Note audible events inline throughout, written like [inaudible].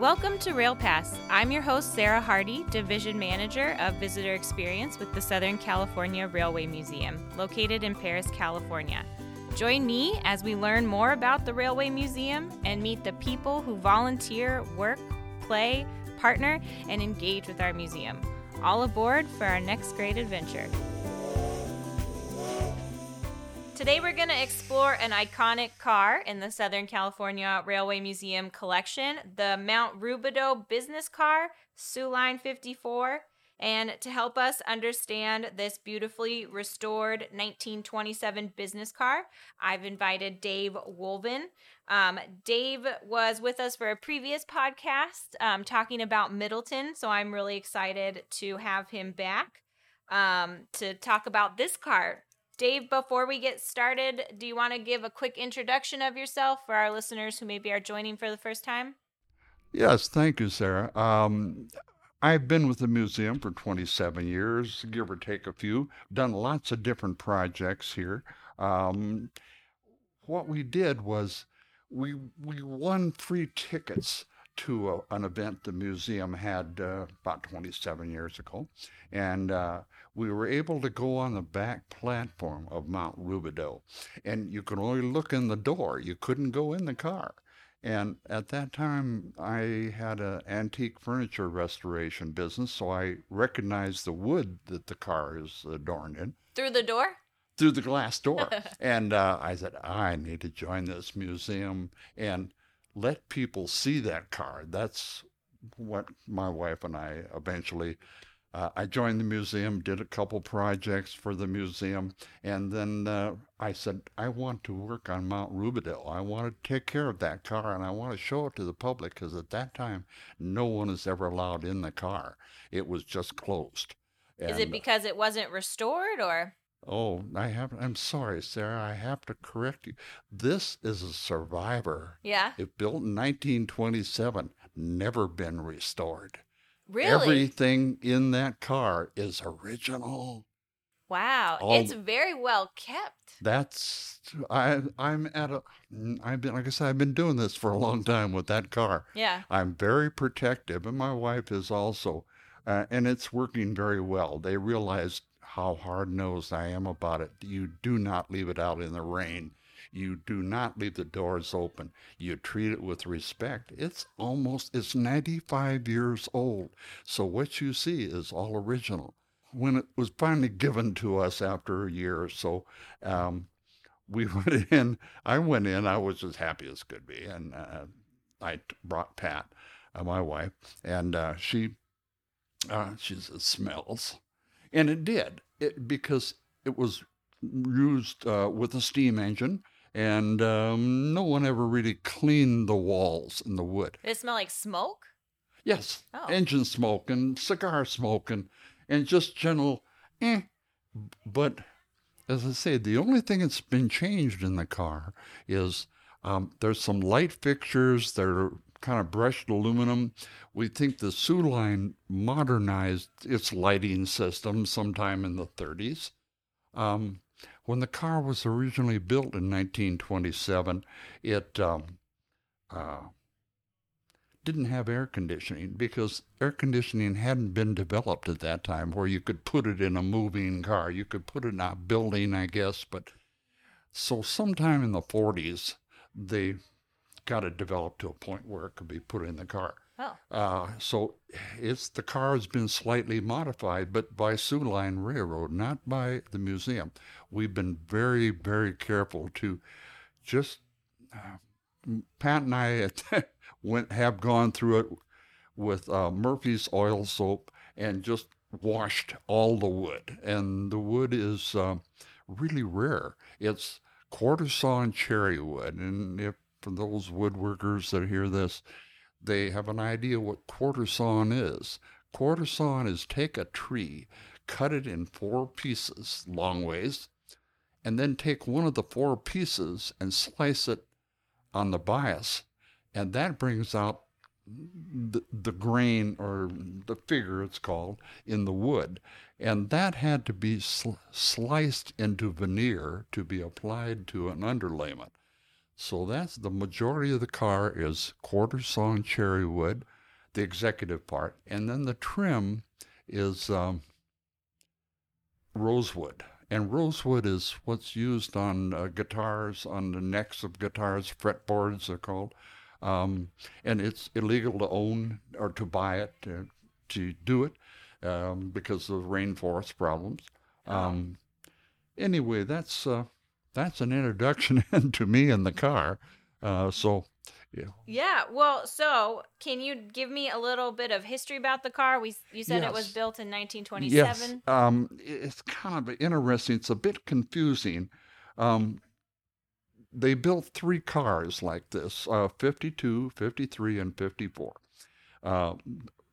Welcome to RailPass. I'm your host, Sarah Harty, Division Manager of Visitor Experience with the Southern California Railway Museum, located in Perris, California. Join me as we learn more about the Railway Museum and meet the people who volunteer, work, play, partner, and engage with our museum. All aboard for our next great adventure. Today, we're going to explore an iconic car in the Southern California Railway Museum collection the Mount Rubidoux business car, Soo Line 54. And to help us understand this beautifully restored 1927 business car, I've invited Dave Wolven. Um, Dave was with us for a previous podcast um, talking about Middleton, so I'm really excited to have him back um, to talk about this car. Dave, before we get started, do you want to give a quick introduction of yourself for our listeners who maybe are joining for the first time? Yes, thank you, Sarah. Um, I've been with the museum for 27 years, give or take a few, done lots of different projects here. Um, what we did was we, we won free tickets to a, an event the museum had uh, about 27 years ago. And uh, we were able to go on the back platform of Mount Rubidoux. And you could only look in the door, you couldn't go in the car. And at that time, I had an antique furniture restoration business, so I recognized the wood that the car is adorned in. Through the door? Through the glass door. [laughs] and uh, I said, I need to join this museum and let people see that car. That's what my wife and I eventually uh, I joined the museum, did a couple projects for the museum, and then uh, I said, I want to work on Mount Rubidoux. I want to take care of that car and I want to show it to the public because at that time, no one is ever allowed in the car. It was just closed. And, is it because it wasn't restored or? Oh, I have. I'm sorry, Sarah. I have to correct you. This is a survivor. Yeah. It built in 1927, never been restored. Really? Everything in that car is original. Wow, All, it's very well kept. That's I I'm at a I've been like I said I've been doing this for a long time with that car. Yeah. I'm very protective and my wife is also uh, and it's working very well. They realize how hard-nosed I am about it. You do not leave it out in the rain. You do not leave the doors open. You treat it with respect. It's almost, it's 95 years old. So what you see is all original. When it was finally given to us after a year or so, um, we [laughs] went in. I went in. I was as happy as could be, and uh, I brought Pat, uh, my wife, and uh, she, uh, she said, "Smells," and it did. It because it was used uh, with a steam engine and um, no one ever really cleaned the walls and the wood. Did it smell like smoke? Yes, oh. engine smoke and cigar smoke and, and just general eh. But as I say, the only thing that's been changed in the car is um, there's some light fixtures that are kind of brushed aluminum. We think the Soo line modernized its lighting system sometime in the 30s. Um, when the car was originally built in 1927, it um, uh, didn't have air conditioning because air conditioning hadn't been developed at that time where you could put it in a moving car. You could put it in a building, I guess, but so sometime in the 40s, they got it developed to a point where it could be put in the car. Oh. Uh, so it's the car has been slightly modified, but by Soo Line Railroad, not by the museum. We've been very, very careful to just. Uh, Pat and I [laughs] went have gone through it with uh, Murphy's oil soap and just washed all the wood, and the wood is uh, really rare. It's quarter sawn cherry wood, and if for those woodworkers that hear this, they have an idea what quarter sawn is. Quarter sawn is take a tree, cut it in four pieces, long ways, and then take one of the four pieces and slice it on the bias, and that brings out the, the grain or the figure it's called in the wood and that had to be sl- sliced into veneer to be applied to an underlayment So that's the majority of the car is quarter sawn cherry wood, the executive part, and then the trim is um, rosewood. And rosewood is what's used on uh, guitars, on the necks of guitars, fretboards are called. Um, and it's illegal to own or to buy it, to, to do it, um, because of rainforest problems. Um, anyway, that's uh, that's an introduction [laughs] into me and the car. Uh, so, yeah. Yeah. Well, so can you give me a little bit of history about the car? We you said it was built in 1927. Yes. Um, it's kind of interesting. It's a bit confusing. Um, they built three cars like this uh, 52, 53, and 54. Uh,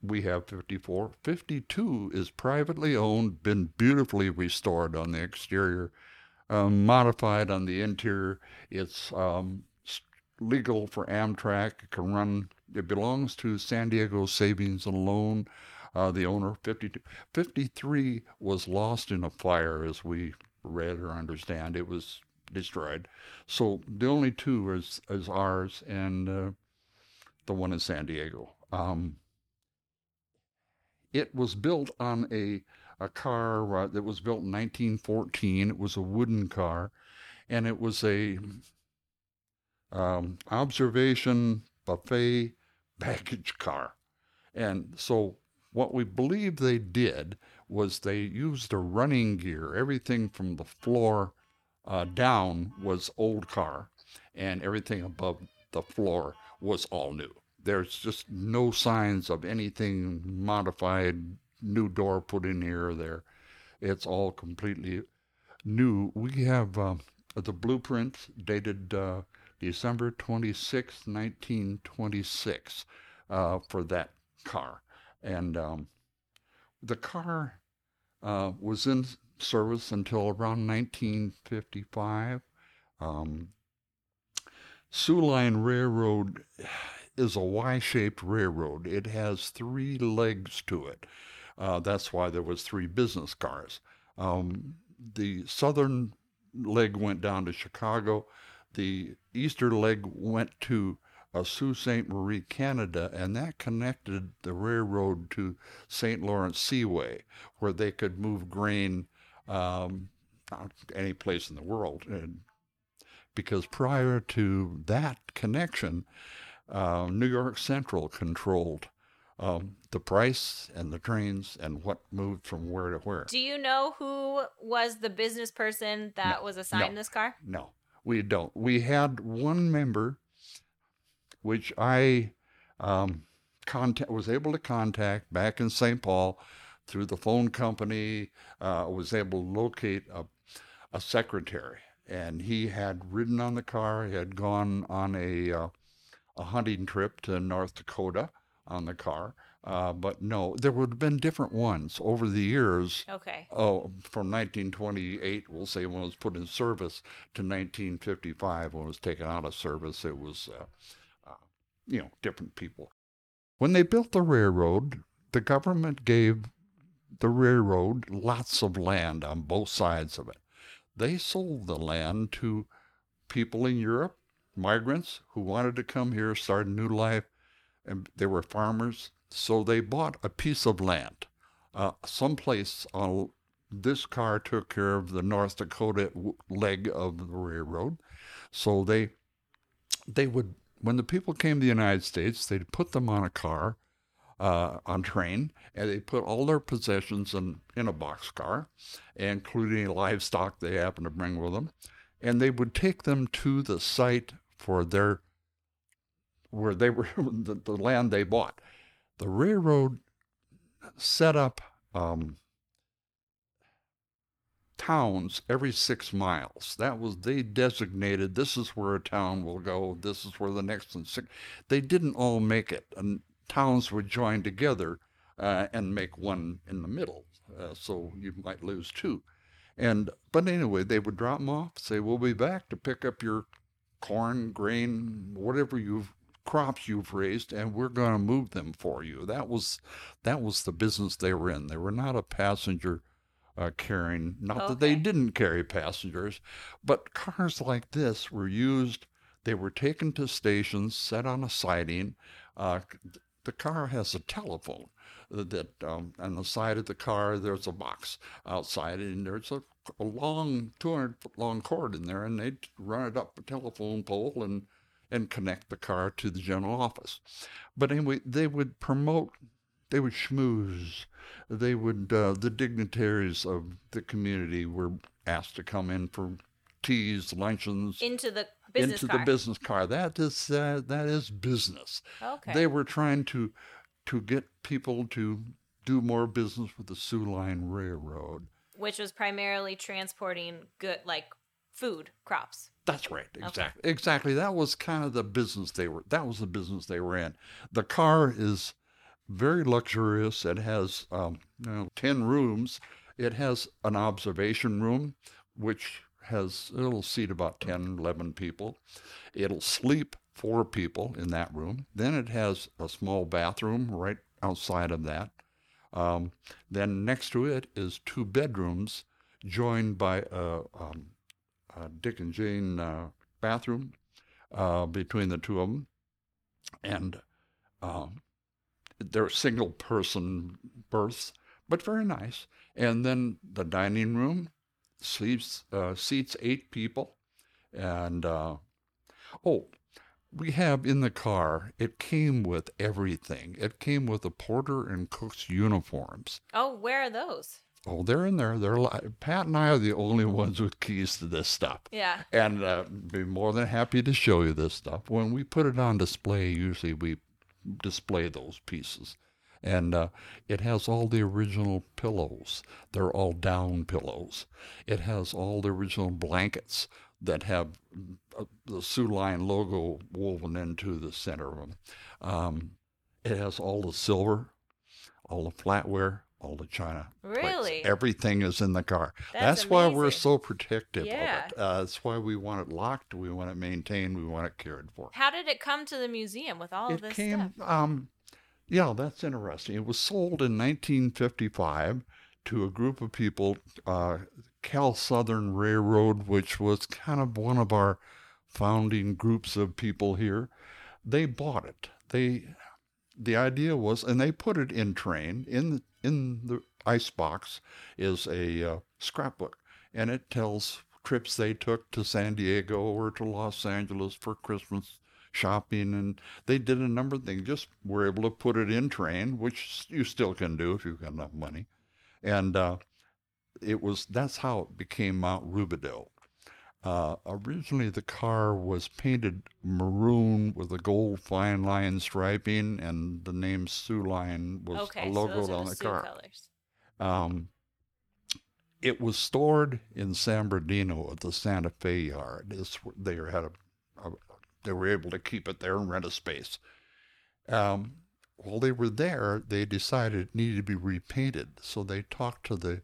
we have 54. 52 is privately owned, been beautifully restored on the exterior, um, modified on the interior. It's um, legal for Amtrak. It can run, it belongs to San Diego Savings and Loan. Uh, the owner, 52. 53 was lost in a fire, as we read or understand. It was destroyed. So the only two is, is ours and uh, the one in San Diego. Um, it was built on a a car uh, that was built in 1914. It was a wooden car, and it was a um, observation buffet baggage car. And so, what we believe they did was they used a running gear. Everything from the floor uh, down was old car, and everything above the floor was all new. There's just no signs of anything modified, new door put in here or there. It's all completely new. We have uh, the blueprint dated uh, December 26, 1926, uh, for that car. And um, the car uh, was in service until around 1955. Um, Soo Line Railroad is a Y-shaped railroad. It has three legs to it. Uh, that's why there was three business cars. Um, the southern leg went down to Chicago. The eastern leg went to uh, Sault Ste. Marie, Canada, and that connected the railroad to St. Lawrence Seaway, where they could move grain um, any place in the world. And because prior to that connection, uh, New York Central controlled um, the price and the trains and what moved from where to where. Do you know who was the business person that No, was assigned no. this car? No, we don't. We had one member, which I um, contact was able to contact back in St. Paul through the phone company. Uh, was able to locate a, a secretary, and he had ridden on the car. He had gone on a uh, a hunting trip to North Dakota on the car. Uh, but no, there would have been different ones over the years. Okay. Oh, from 1928, we'll say when it was put in service to 1955 when it was taken out of service, it was, uh, uh, you know, different people. When they built the railroad, the government gave the railroad lots of land on both sides of it. They sold the land to people in Europe, migrants who wanted to come here, start a new life, and they were farmers. So they bought a piece of land uh, someplace on this car took care of the North Dakota leg of the railroad. So they they would when the people came to the United States, they'd put them on a car, uh, on train, and they put all their possessions in in a boxcar, including livestock they happened to bring with them, and they would take them to the site for their where they were [laughs] the, the land they bought. The railroad set up um, towns every six miles. That was they designated. This is where a town will go. This is where the next one. Six. They didn't all make it, and towns would join together uh, and make one in the middle. Uh, so you might lose two. And but anyway, they would drop them off. Say we'll be back to pick up your corn, grain, whatever you've crops you've raised and we're going to move them for you that was that was the business they were in they were not a passenger uh, carrying not that they didn't carry passengers but cars like this were used They were taken to stations, set on a siding. Uh, the car has a telephone that um, on the side of the car there's a box outside and there's a, a long 200 foot long cord in there and they'd run it up a telephone pole and and connect the car to the general office but anyway they would promote they would schmooze they would uh, the dignitaries of the community were asked to come in for teas luncheons into the business into car. the business car that is uh, that is business Okay. they were trying to to get people to do more business with the Soo Line Railroad. Which was primarily transporting good like food crops. That's right. Exactly. Exactly. That was kind of the business they were. That was the business they were in. The car is very luxurious. It has um, you know, ten rooms. It has an observation room, which has it'll seat about 10, 11 people. It'll sleep four people in that room. Then it has a small bathroom right outside of that. Um, then next to it is two bedrooms joined by a, um, a Dick and Jane uh, bathroom uh, between the two of them. And um, they're single person berths, but very nice. And then the dining room seats, uh, seats eight people. And uh, oh, we have in the car, it came with everything. It came with the porter and cook's uniforms. Oh, where are those? Oh, they're in there. They're li- Pat and I are the only ones with keys to this stuff. Yeah. And uh, be more than happy to show you this stuff. When we put it on display, usually we display those pieces. And uh, it has all the original pillows. They're all down pillows. It has all the original blankets that have uh, the Soo Line logo woven into the center of them. Um, it has all the silver, all the flatware, all the china. plates. Really? Everything is in the car. That's That's, why we're so protective Yeah. of it. Uh, that's why we want it locked. We want it maintained. We want it cared for. How did it come to the museum with all of it this came. stuff? Um, yeah, that's interesting. It was sold in 1955 to a group of people, uh, Cal Southern Railroad, which was kind of one of our founding groups of people here. They bought it. They, the idea was, and they put it in train in in the ice box is a uh, scrapbook, and it tells trips they took to San Diego or to Los Angeles for Christmas shopping, and they did a number of things. Just were able to put it in train, which you still can do if you've got enough money, and uh, it was that's how it became Mount Rubidoux. Uh, originally, the car was painted maroon with a gold fine line striping, and the name Soo Lion was Okay, so logoed those are on the the car. colors. Um, it was stored in San Bernardino at the Santa Fe yard. It's, they had a, a, they were able to keep it there and rent a space. Um, while they were there, they decided it needed to be repainted. So they talked to the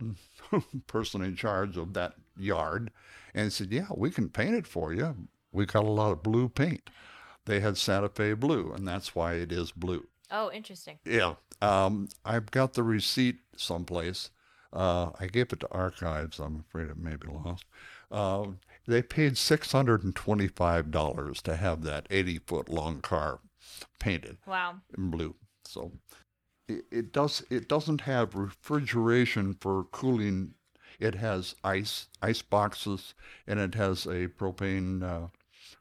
[laughs] person in charge of that yard and said, "Yeah, we can paint it for you. We got a lot of blue paint." They had Santa Fe blue, and that's why it is blue. Oh, interesting. Yeah. Um, I've got the receipt someplace. Uh, I gave it to archives. I'm afraid it may be lost. Um, they paid $625 to have that 80 foot long car painted Wow. in blue. So it, it does it doesn't have refrigeration for cooling. It has ice ice boxes and it has a propane uh,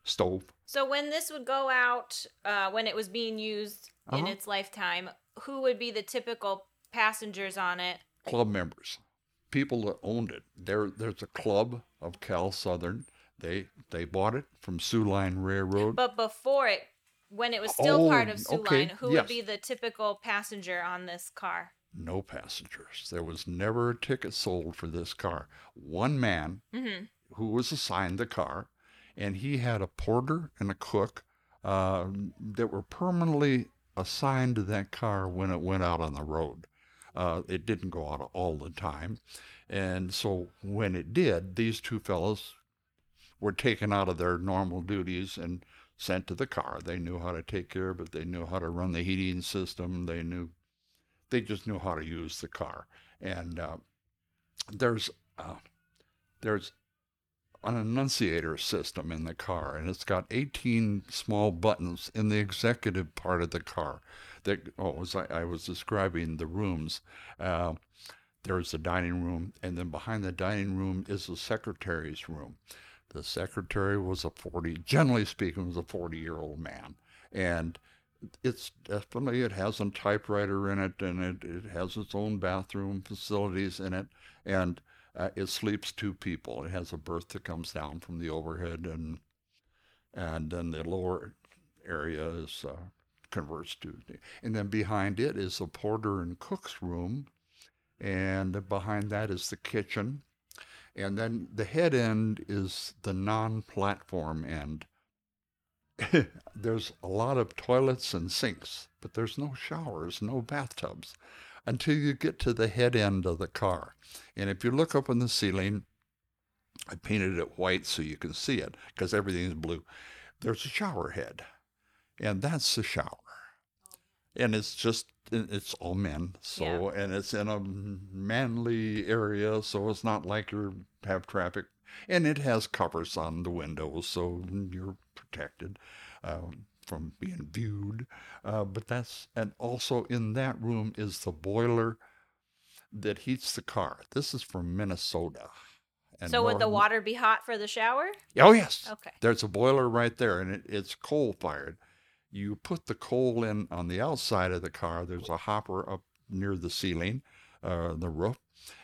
stove. So when this would go out, uh, when it was being used in Uh-huh. its lifetime, who would be the typical passengers on it? club members, people that owned it. There, there's a club of Cal Southern. They they bought it from Soo Line Railroad. But before it, when it was still Oh, part of Soo okay, Line, who would be the typical passenger on this car? No passengers. There was never a ticket sold for this car. One man hmm who was assigned the car, and he had a porter and a cook uh, that were permanently assigned to that car when it went out on the road. Uh, it didn't go out all the time. And so when it did, these two fellows were taken out of their normal duties and sent to the car. They knew how to take care of it. They knew how to run the heating system. They knew, they just knew how to use the car. And uh, there's, uh, there's an annunciator system in the car, and it's got 18 small buttons in the executive part of the car. That oh, as I, I was describing the rooms, uh, there's the dining room, and then behind the dining room is the secretary's room. The secretary was a 40, generally speaking, was a 40 year old man, and it's definitely it has a typewriter in it, and it, it has its own bathroom facilities in it, and uh, it sleeps two people. It has a berth that comes down from the overhead, and and then the lower area is uh, converts to. And then behind it is the porter and cook's room, and behind that is the kitchen, and then the head end is the non-platform end. [laughs] there's a lot of toilets and sinks, but there's no showers, no bathtubs until you get to the head end of the car. And if you look up in the ceiling, I painted it white so you can see it because everything is blue. There's a shower head, and that's the shower. And it's just, it's all men. So, yeah. and it's in a manly area, so it's not like you have traffic. And it has covers on the windows, so you're protected. Um, from being viewed. Uh, but that's, and also in that room is the boiler that heats the car. This is from Minnesota. And so would the water be hot for the shower? Oh yes. Okay. There's a boiler right there, and it, it's coal fired. You put the coal in on the outside of the car. There's a hopper up near the ceiling, uh, the roof,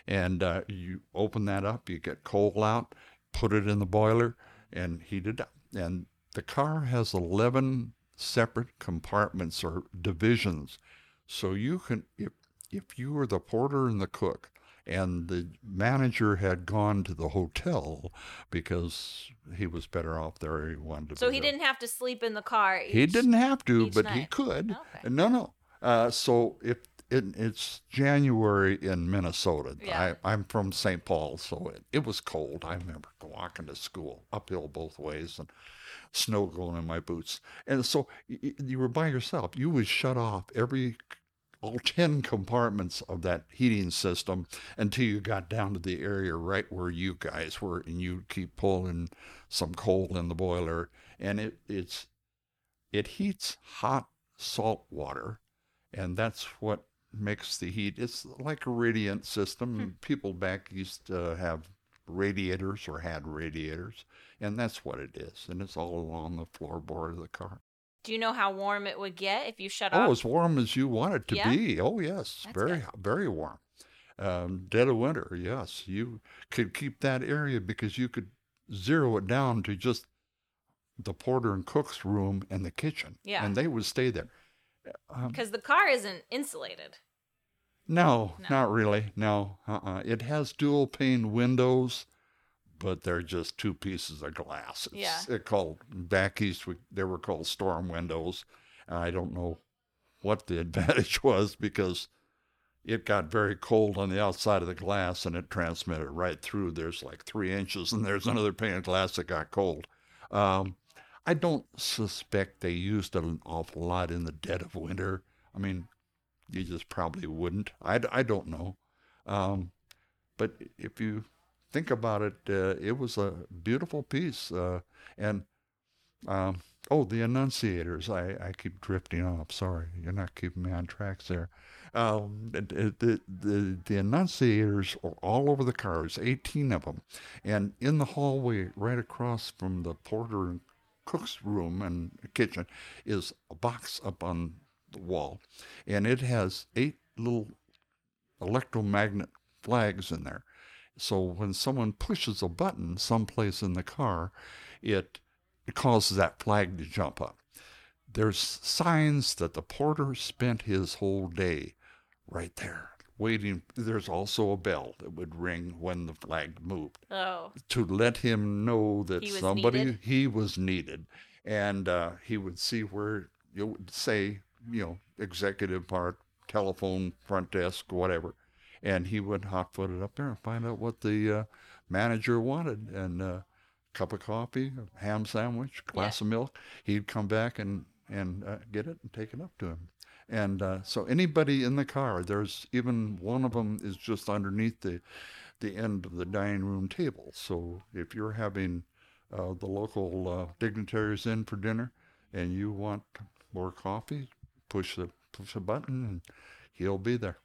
and uh, you open that up. You get coal out, put it in the boiler, and heat it up. And the car has 11 separate compartments or divisions. So you can, if, if you were the porter and the cook, and the manager had gone to the hotel because he was better off there. He wanted to. So he there. didn't have to sleep in the car. Each, he didn't have to, but night. he could. Okay. No, no. Uh, so if it, it's January in Minnesota. Yeah. I, am from St. Paul, so it, it was cold. I remember walking to school uphill both ways and snow going in my boots. And so you were by yourself. You would shut off every all 10 compartments of that heating system until you got down to the area right where you guys were and you'd keep pulling some coal in the boiler and it it's it heats hot salt water and that's what makes the heat it's like a radiant system hmm. people back used to have radiators or had radiators, and that's what it is. And it's all along the floorboard of the car. Do you know how warm it would get if you shut oh, off? Oh, as warm as you want it to yeah? be. Oh, yes, that's very good. very warm. Um, dead of winter, yes, you could keep that area because you could zero it down to just the porter and cook's room and the kitchen. Yeah, and they would stay there. Because um, the car isn't insulated. No, no, not really. No, uh-uh. It has dual pane windows, but they're just two pieces of glass. It's yeah. It called back east. We, they were called storm windows. I don't know what the [laughs] advantage was because it got very cold on the outside of the glass and it transmitted right through. There's like three inches, and there's another pane of glass that got cold. Um, I don't suspect they used an awful lot in the dead of winter. I mean, you just probably wouldn't. I, I don't know. Um, but if you think about it, uh, it was a beautiful piece. Uh, and um, oh, the Annunciators. I, I keep drifting off. Sorry, you're not keeping me on tracks there. Um, the, the, the, the Annunciators are all over the cars, 18 of them. And in the hallway, right across from the porter and cook's room and kitchen, is a box up on the wall, and it has eight little electromagnet flags in there. So when someone pushes a button someplace in the car, it, it causes that flag to jump up. There's signs that the porter spent his whole day right there waiting. There's also a bell that would ring when the flag moved. Oh. To let him know that he somebody needed? he was needed. And uh, he would see where you would say you know, executive part, telephone, front desk, whatever. And he would hot foot it up there and find out what the uh, manager wanted. And a uh, cup of coffee, a ham sandwich, glass of milk. He'd come back and, and uh, get it and take it up to him. And uh, so anybody in the car, there's even one of them is just underneath the the end of the dining room table. So if you're having uh, the local uh, dignitaries in for dinner and you want more coffee, push the push a button and he'll be there.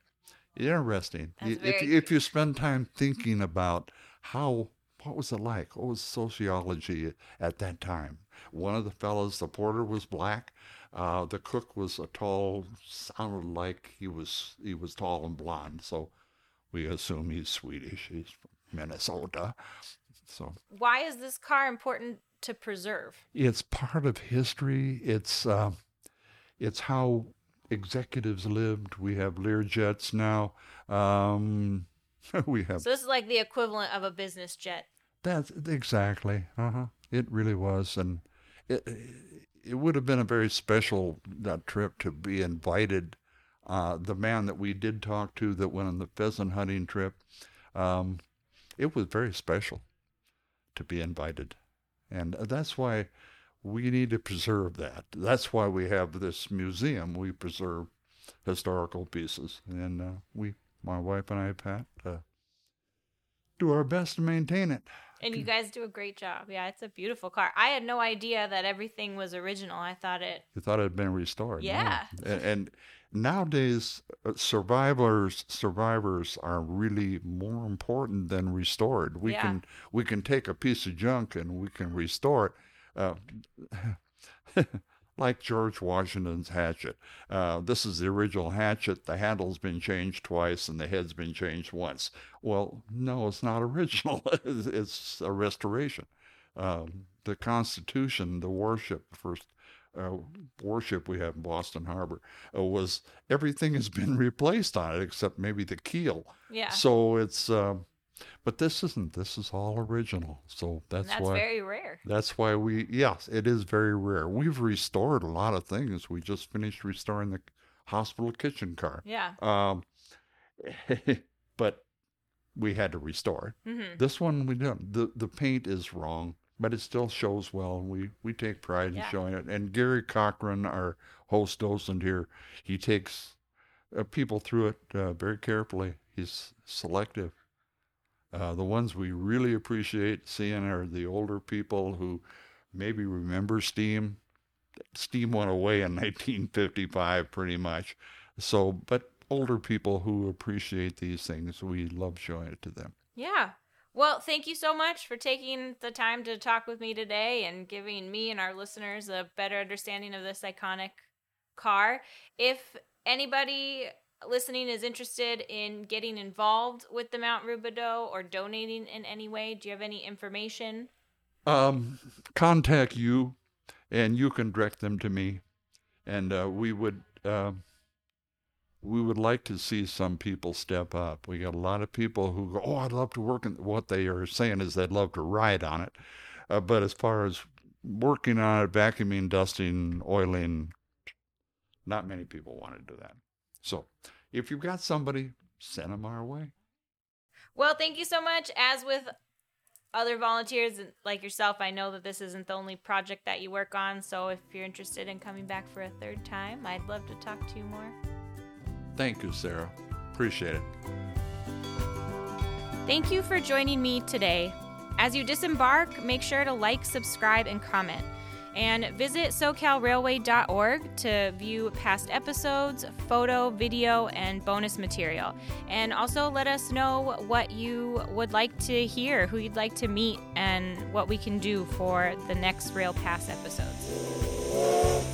Interesting. That's if if you spend time thinking about how what was it like? What was sociology at that time? One of the fellows, the porter, was black. Uh, the cook was a tall, sounded like he was he was tall and blonde. So we assume he's Swedish. He's from Minnesota. So Why is this car important to preserve? it's part of history. It's uh, it's how executives lived. We have Learjets now. Um, [laughs] we have So this is like the equivalent of a business jet. That's exactly. Uh huh. It really was, and it it would have been a very special that trip to be invited. Uh, the man that we did talk to that went on the pheasant hunting trip, um, it was very special to be invited, and that's why we need to preserve that. That's why we have this museum. We preserve historical pieces, and uh, we, my wife and I, Pat, uh, do our best to maintain it. And you guys do a great job. Yeah, it's a beautiful car. I had no idea that everything was original. I thought it. You thought it had been restored. no. Yeah. And, and nowadays, uh, survivors survivors are really more important than restored. We Yeah. can we can take a piece of junk and we can restore it. Uh, [laughs] like George Washington's hatchet. Uh, this is the original hatchet. The handle's been changed twice and the head's been changed once. Well, no, it's not [laughs] original. it's, a restoration. Um, the Constitution, the warship, the first uh, warship we have in Boston Harbor, uh, was everything has been [laughs] replaced on it except maybe the keel. Yeah. So it's, um, but this isn't. This is all original. So and that's, that's why. very rare. That's why we, yes, it is very rare. We've restored a lot of things. We just finished restoring the hospital kitchen car. Yeah. Um, [laughs] but we had to restore it. hmm This one we don't. The the paint is wrong, but it still shows well. We we take pride in Yeah. showing it. And Gary Cochran, our host docent here, he takes uh, people through it uh, very carefully. He's selective. Uh, the ones we really appreciate seeing are the older people who maybe remember Steam. Steam went away in [laughs] 1955, pretty much. So, but older people who appreciate these things, we love showing it to them. Yeah. Well, thank you so much for taking the time to talk with me today and giving me and our listeners a better understanding of this iconic car. If anybody listening is interested in getting involved with the Mount Rubidoux or donating in any way, do you have any information? um, contact you, and you can direct them to me, and uh, we would uh, we would like to see some people step up. We got a lot of people who go, "Oh, I'd love to work." In, what they are saying is they'd love to ride on it, uh, but as far as working on it, vacuuming, dusting, oiling, not many people want to do that. So, if you've got somebody, send them our way. Well, thank you so much. As with other volunteers like yourself, I know that this isn't the only project that you work on. So if you're interested in coming back for a third time, I'd love to talk to you more. Thank you, Sarah. Appreciate it. Thank you for joining me today. As you disembark, make sure to like, subscribe, and comment. And visit SoCalRailway.org to view past episodes, photo, video, and bonus material. And also let us know what you would like to hear, who you'd like to meet, and what we can do for the next Rail Pass episodes.